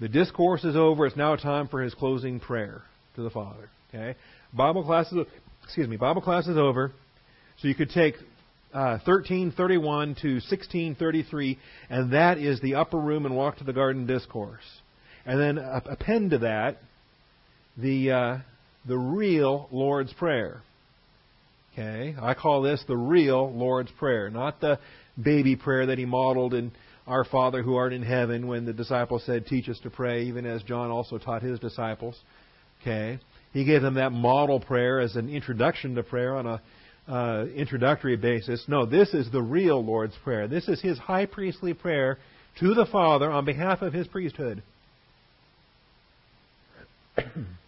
The discourse is over. It's now time for his closing prayer to the Father. Okay? Bible class is excuse me. Bible class is over. So you could take uh, 1331 to 1633, and that is the upper room and walk to the garden discourse. And then append to that the uh, the real Lord's prayer. Okay, I call this the real Lord's prayer, not the baby prayer that he modeled in Our Father who art in heaven when the disciples said, "Teach us to pray," even as John also taught his disciples. Okay, he gave them that model prayer as an introduction to prayer on a uh, introductory basis. No, this is the real Lord's Prayer. This is his high priestly prayer to the Father on behalf of his priesthood.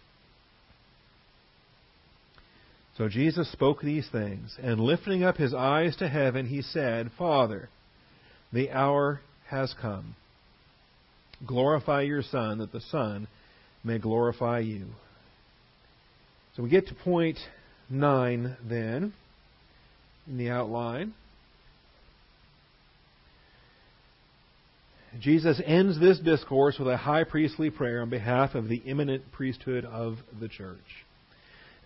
so Jesus spoke these things, and lifting up his eyes to heaven, he said, Father, the hour has come. Glorify your Son, that the Son may glorify you. So we get to point 9 then in the outline. Jesus ends this discourse with a high priestly prayer on behalf of the imminent priesthood of the church.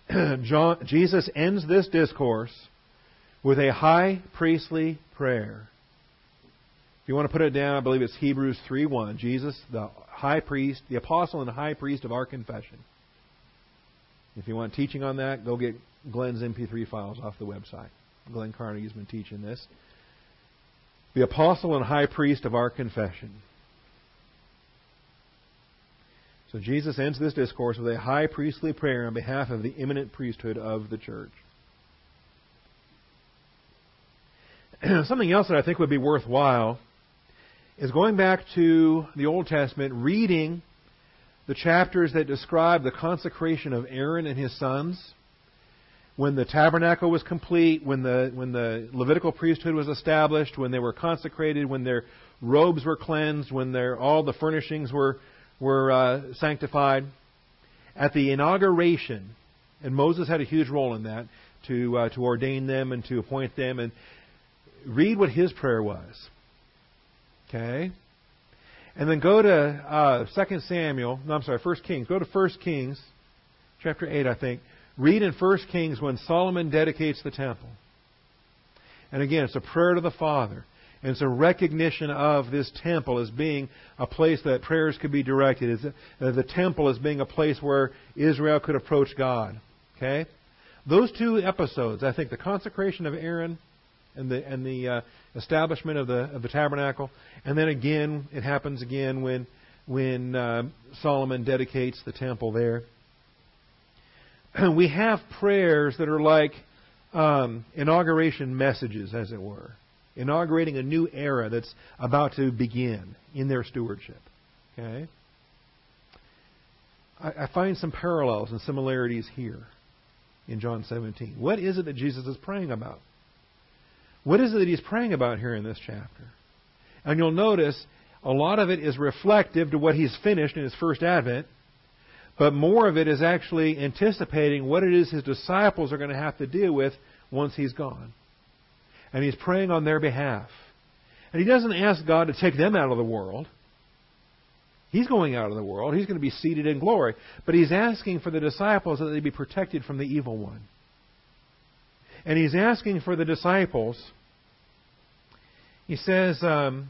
John, Jesus ends this discourse with a high priestly prayer. If you want to put it down, I believe it's Hebrews 3:1. Jesus, the high priest, the apostle and high priest of our confession. If you want teaching on that, go get Glenn's MP3 files off the website. Glenn Carnegie's been teaching this. The apostle and high priest of our confession. So Jesus ends this discourse with a high priestly prayer on behalf of the imminent priesthood of the church. Something else that I think would be worthwhile is going back to the Old Testament, reading the chapters that describe the consecration of Aaron and his sons when the tabernacle was complete, when the, when the Levitical priesthood was established, when they were consecrated, when their robes were cleansed, when their, all the furnishings were, were uh, sanctified. At the inauguration, and Moses had a huge role in that, to, uh, to ordain them and to appoint them, and read what his prayer was. Okay? And then go to uh, 2 Samuel, no, I'm sorry, 1 Kings. Go to 1 Kings, chapter 8, I think. Read in 1 Kings when Solomon dedicates the temple. And again, it's a prayer to the Father. And a recognition of this temple as being a place that prayers could be directed. As the temple as being a place where Israel could approach God. Okay? those two episodes, I think the consecration of Aaron and the and the uh, establishment of the of the tabernacle, and then again it happens again when when uh, Solomon dedicates the temple there. we have prayers that are like um, inauguration messages, as it were, inaugurating a new era that's about to begin in their stewardship. Okay, I, I find some parallels and similarities here in John 17. What is it that Jesus is praying about? What is it that he's praying about here in this chapter? And you'll notice a lot of it is reflective to what he's finished in his first advent, but more of it is actually anticipating what it is his disciples are going to have to deal with once he's gone. And he's praying on their behalf. And he doesn't ask God to take them out of the world. He's going out of the world. He's going to be seated in glory. But he's asking for the disciples that they be protected from the evil one. And he's asking for the disciples. He says, um,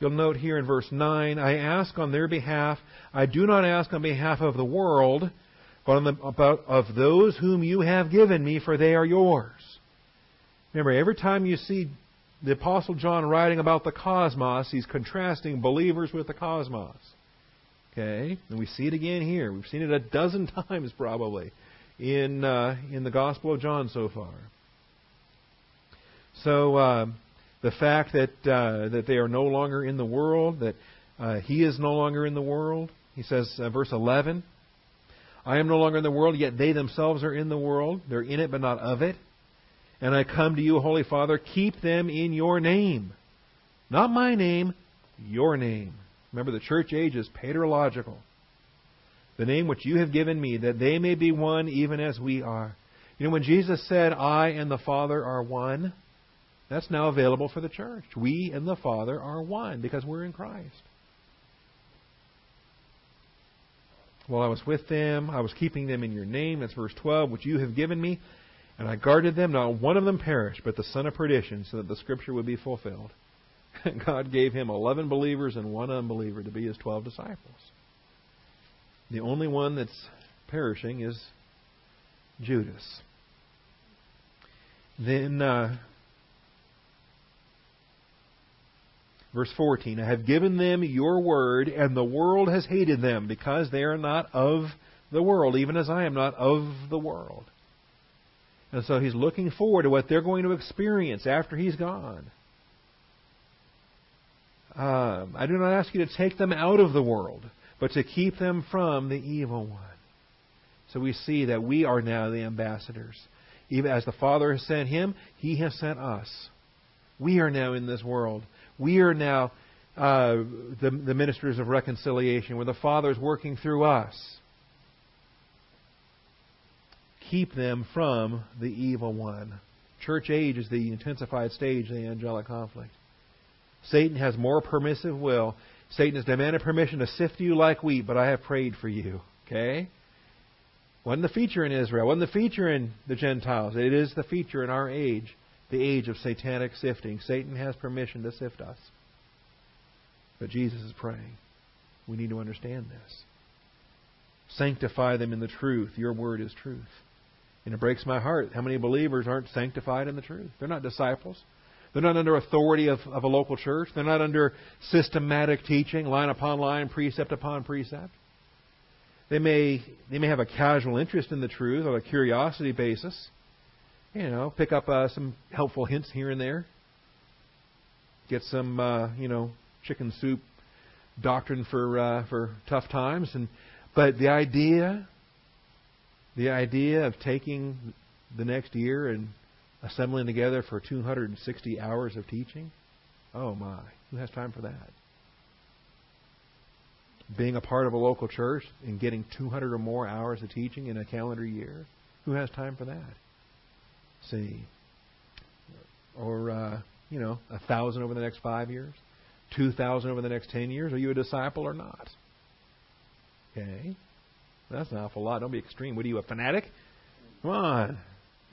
you'll note here in verse 9, I ask on their behalf. I do not ask on behalf of the world, but on the, about of those whom you have given me, for they are yours. Remember, every time you see the Apostle John writing about the cosmos, he's contrasting believers with the cosmos. Okay? And we see it again here. We've seen it a dozen times probably in, uh, in the Gospel of John so far. So, uh, the fact that, uh, that they are no longer in the world, that uh, he is no longer in the world, he says, uh, verse 11, I am no longer in the world, yet they themselves are in the world. They're in it, but not of it. And I come to you, Holy Father, keep them in your name. Not my name, your name. Remember, the church age is paterological. The name which you have given me, that they may be one even as we are. You know, when Jesus said, I and the Father are one, that's now available for the church. We and the Father are one because we're in Christ. While I was with them, I was keeping them in your name. That's verse 12, which you have given me. And I guarded them, not one of them perished, but the son of perdition, so that the scripture would be fulfilled. God gave him eleven believers and one unbeliever to be his twelve disciples. The only one that's perishing is Judas. Then, uh, verse 14 I have given them your word, and the world has hated them, because they are not of the world, even as I am not of the world. And so he's looking forward to what they're going to experience after he's gone. Um, I do not ask you to take them out of the world, but to keep them from the evil one. So we see that we are now the ambassadors. Even as the Father has sent him, he has sent us. We are now in this world. We are now uh, the, the ministers of reconciliation, where the Father is working through us keep them from the evil one. Church age is the intensified stage of the angelic conflict. Satan has more permissive will. Satan has demanded permission to sift you like wheat, but I have prayed for you. Okay? Wasn't the feature in Israel. Wasn't the feature in the Gentiles. It is the feature in our age, the age of satanic sifting. Satan has permission to sift us. But Jesus is praying. We need to understand this. Sanctify them in the truth. Your word is truth. And it breaks my heart how many believers aren't sanctified in the truth. They're not disciples. They're not under authority of, of a local church. They're not under systematic teaching, line upon line, precept upon precept. They may they may have a casual interest in the truth on a curiosity basis. You know, pick up uh, some helpful hints here and there. Get some uh, you know chicken soup doctrine for uh, for tough times, and but the idea the idea of taking the next year and assembling together for 260 hours of teaching? Oh my, who has time for that? Being a part of a local church and getting 200 or more hours of teaching in a calendar year? Who has time for that? See. Or, uh, you know, a thousand over the next five years? Two thousand over the next ten years? Are you a disciple or not? Okay. That's an awful lot. Don't be extreme. What are you, a fanatic? Come on.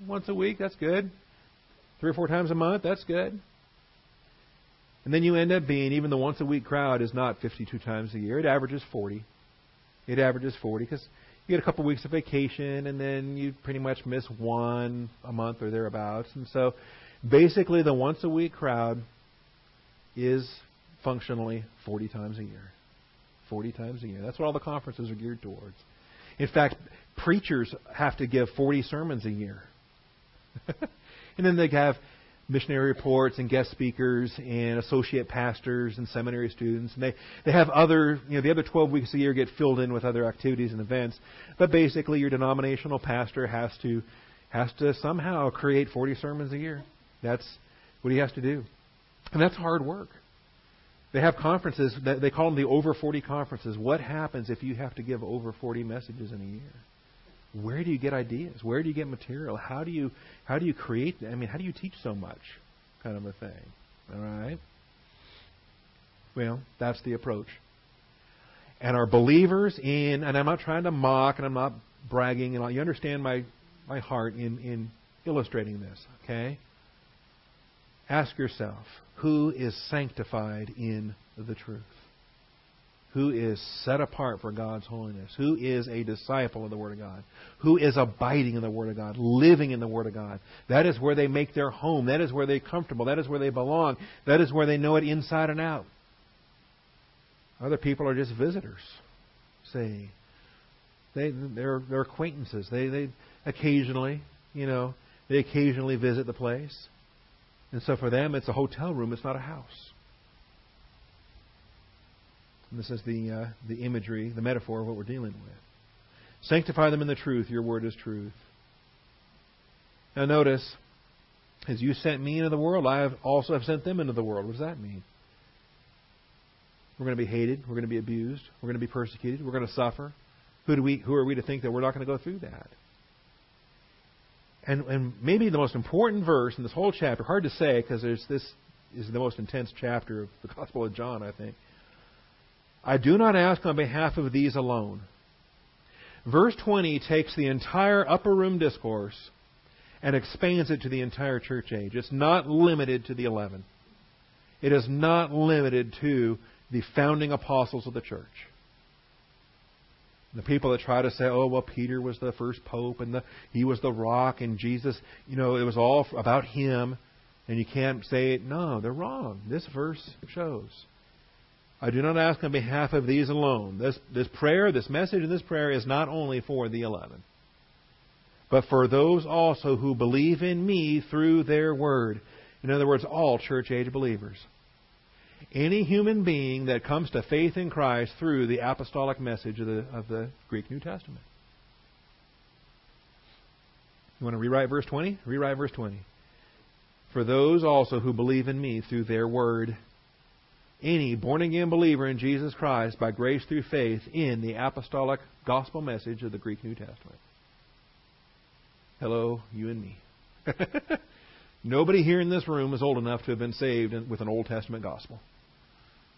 Once a week, that's good. Three or four times a month, that's good. And then you end up being, even the once a week crowd is not 52 times a year. It averages 40. It averages 40 because you get a couple weeks of vacation, and then you pretty much miss one a month or thereabouts. And so, basically, the once a week crowd is functionally 40 times a year. 40 times a year. That's what all the conferences are geared towards. In fact, preachers have to give 40 sermons a year. and then they have missionary reports and guest speakers and associate pastors and seminary students. And they, they have other, you know, the other 12 weeks a year get filled in with other activities and events. But basically, your denominational pastor has to, has to somehow create 40 sermons a year. That's what he has to do. And that's hard work. They have conferences, they call them the over 40 conferences. What happens if you have to give over 40 messages in a year? where do you get ideas? Where do you get material? How do you how do you create? I mean, how do you teach so much? Kind of a thing. All right. Well, that's the approach. And our believers in, and I'm not trying to mock, and I'm not bragging, and all, you understand my my heart in in illustrating this. Okay. Ask yourself, who is sanctified in the truth? who is set apart for God's holiness, who is a disciple of the Word of God, who is abiding in the Word of God, living in the Word of God. That is where they make their home. That is where they're comfortable. That is where they belong. That is where they know it inside and out. Other people are just visitors. See, they they're they're acquaintances. They they occasionally, you know, they occasionally visit the place, and so for them it's a hotel room. It's not a house. And this is the, uh, the imagery, the metaphor of what we're dealing with. Sanctify them in the truth. Your word is truth. Now notice, as you sent me into the world, I have also have sent them into the world. What does that mean? We're going to be hated. We're going to be abused. We're going to be persecuted. We're going to suffer. Who do we? Who are we to think that we're not going to go through that? And and maybe the most important verse in this whole chapter, hard to say because this is the most intense chapter of the Gospel of John, I think. I do not ask on behalf of these alone. Verse 20 takes the entire upper room discourse and expands it to the entire church age. It's not limited to the eleven. It is not limited to the founding apostles of the church. The people that try to say, oh, well, Peter was the first pope and the, he was the rock and Jesus, you know, it was all about him and you can't say it. No, they're wrong. This verse shows I do not ask on behalf of these alone. This, this prayer, this message, and this prayer is not only for the eleven, but for those also who believe in me through their word. In other words, all church age believers. Any human being that comes to faith in Christ through the apostolic message of the, of the Greek New Testament. You want to rewrite verse 20? Rewrite verse 20. For those also who believe in me through their word any born again believer in Jesus Christ by grace through faith in the apostolic gospel message of the Greek New Testament. Hello, you and me. Nobody here in this room is old enough to have been saved with an Old Testament gospel.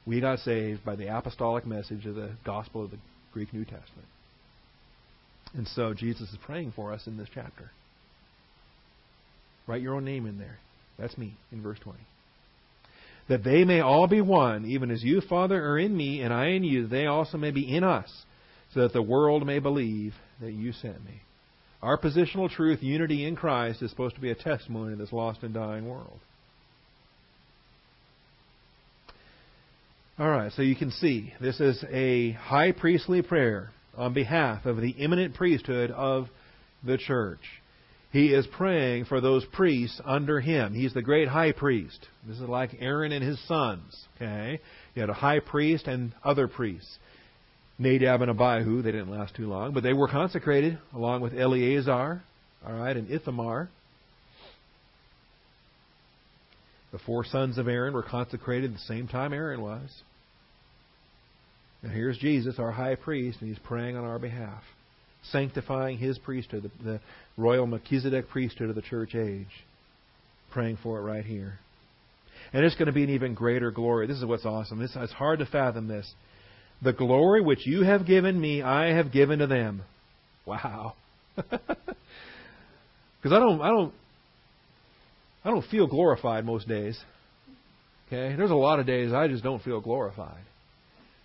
We got saved by the apostolic message of the gospel of the Greek New Testament. And so Jesus is praying for us in this chapter. Write your own name in there. That's me in verse 20 that they may all be one, even as you, Father, are in me, and I in you, they also may be in us, so that the world may believe that you sent me. Our positional truth, unity in Christ, is supposed to be a testimony to this lost and dying world. All right, so you can see this is a high priestly prayer on behalf of the imminent priesthood of the church. He is praying for those priests under him. He's the great high priest. This is like Aaron and his sons. Okay? You had a high priest and other priests. Nadab and Abihu, they didn't last too long, but they were consecrated along with Eleazar, all right, and Ithamar. The four sons of Aaron were consecrated at the same time Aaron was. Now here's Jesus, our high priest, and he's praying on our behalf sanctifying his priesthood, the, the royal Melchizedek priesthood of the church age. Praying for it right here. And it's going to be an even greater glory. This is what's awesome. It's, it's hard to fathom this. The glory which you have given me, I have given to them. Wow. Because I don't, I don't, I don't feel glorified most days. Okay, there's a lot of days I just don't feel glorified.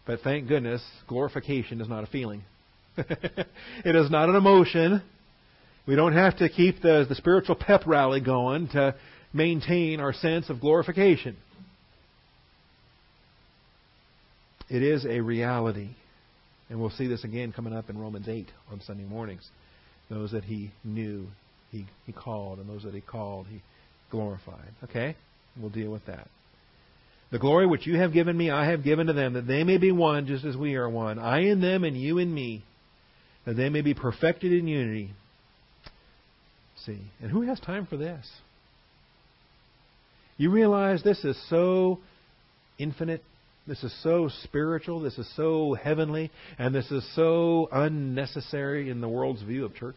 But thank goodness, glorification is not a feeling. it is not an emotion. We don't have to keep the, the spiritual pep rally going to maintain our sense of glorification. It is a reality. And we'll see this again coming up in Romans 8 on Sunday mornings. Those that he knew, he, he called, and those that he called, he glorified. Okay? We'll deal with that. The glory which you have given me, I have given to them, that they may be one just as we are one. I in them and you in me, that they may be perfected in unity. See, and who has time for this? You realize this is so infinite, this is so spiritual, this is so heavenly, and this is so unnecessary in the world's view of church,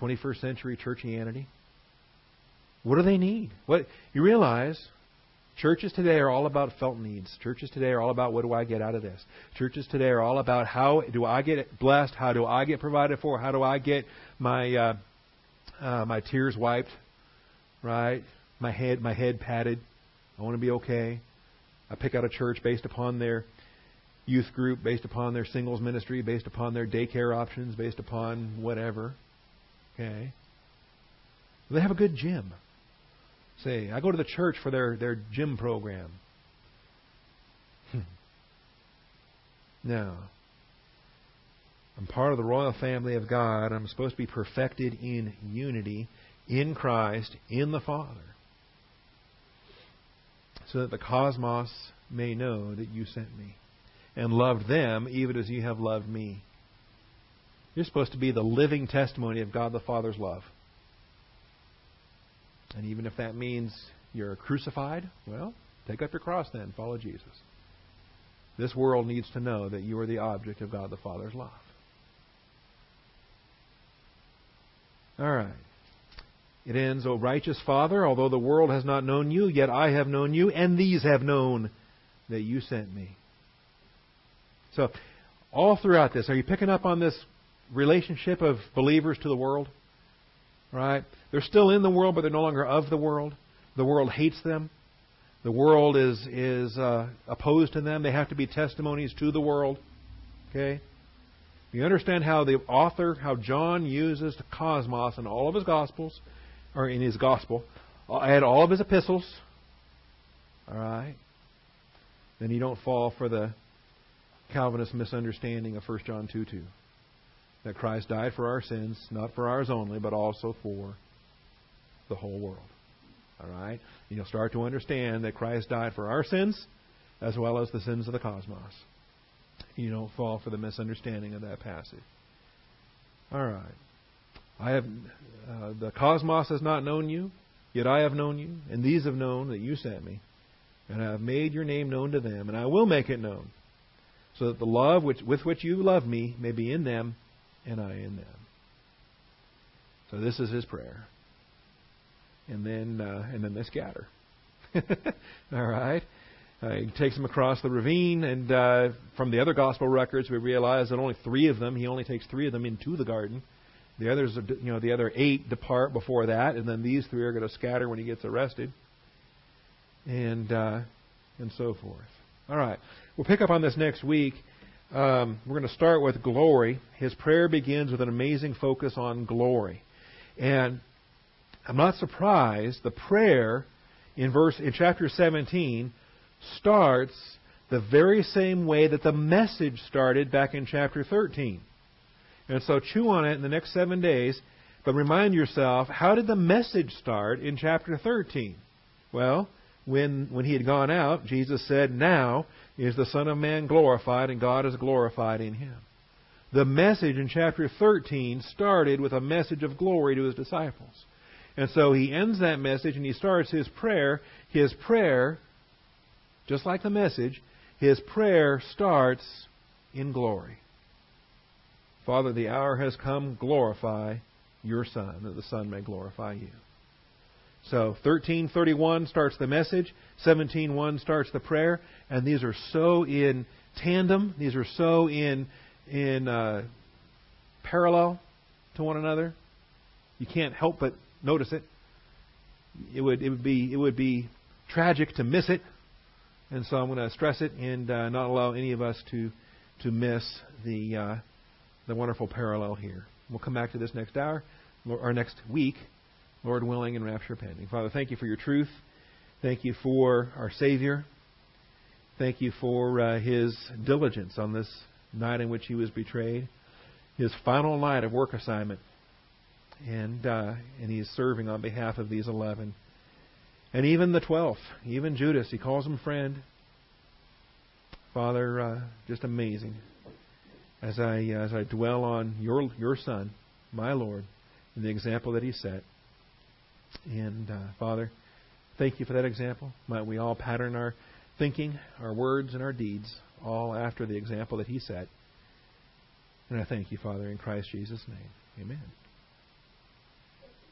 21st century churchianity. What do they need? What you realize Churches today are all about felt needs. Churches today are all about what do I get out of this. Churches today are all about how do I get blessed? How do I get provided for? How do I get my uh, uh, my tears wiped? Right? My head my head patted. I want to be okay. I pick out a church based upon their youth group, based upon their singles ministry, based upon their daycare options, based upon whatever. Okay. They have a good gym. Say, I go to the church for their, their gym program. Hmm. now, I'm part of the royal family of God. I'm supposed to be perfected in unity in Christ, in the Father, so that the cosmos may know that you sent me and loved them even as you have loved me. You're supposed to be the living testimony of God the Father's love. And even if that means you're crucified, well, take up your cross then, follow Jesus. This world needs to know that you are the object of God the Father's love. All right. It ends, O righteous Father, although the world has not known you, yet I have known you, and these have known that you sent me. So, all throughout this, are you picking up on this relationship of believers to the world? Right? They're still in the world, but they're no longer of the world. The world hates them. The world is is uh, opposed to them. They have to be testimonies to the world. Okay. You understand how the author, how John uses the cosmos in all of his gospels, or in his gospel, and all of his epistles. All right. Then you don't fall for the Calvinist misunderstanding of 1 John 2 2. That Christ died for our sins, not for ours only, but also for the whole world. All right? And you'll start to understand that Christ died for our sins as well as the sins of the cosmos. You don't fall for the misunderstanding of that passage. All right. I have uh, the cosmos has not known you, yet I have known you, and these have known that you sent me, and I have made your name known to them, and I will make it known, so that the love which, with which you love me may be in them, and I in them. So this is his prayer and then uh, and then they scatter. All right. Uh, he takes them across the ravine, and uh, from the other gospel records, we realize that only three of them. He only takes three of them into the garden. The others, you know, the other eight depart before that, and then these three are going to scatter when he gets arrested, and uh, and so forth. All right, we'll pick up on this next week. Um, we're going to start with glory. His prayer begins with an amazing focus on glory, and I'm not surprised. The prayer in verse in chapter 17 starts the very same way that the message started back in chapter 13. And so chew on it in the next seven days, but remind yourself, how did the message start in chapter 13? Well, when, when he had gone out, Jesus said, Now is the Son of Man glorified, and God is glorified in him. The message in chapter 13 started with a message of glory to his disciples. And so he ends that message and he starts his prayer. His prayer, just like the message, his prayer starts in glory. Father, the hour has come, glorify your Son, that the Son may glorify you. So 1331 starts the message, 17.1 starts the prayer, and these are so in tandem, these are so in in uh, parallel to one another. You can't help but notice it. It would it would be it would be tragic to miss it, and so I'm going to stress it and uh, not allow any of us to to miss the uh, the wonderful parallel here. We'll come back to this next hour, or next week, Lord willing, and rapture pending. Father, thank you for your truth. Thank you for our Savior. Thank you for uh, his diligence on this night in which he was betrayed, his final night of work assignment, and uh, and he is serving on behalf of these eleven, and even the twelfth, even Judas. He calls him friend. Father, uh, just amazing. As I as I dwell on your your Son, my Lord, and the example that He set, and uh, Father, thank you for that example. Might we all pattern our thinking, our words, and our deeds all after the example that He set. And I thank you, Father, in Christ Jesus' name. Amen.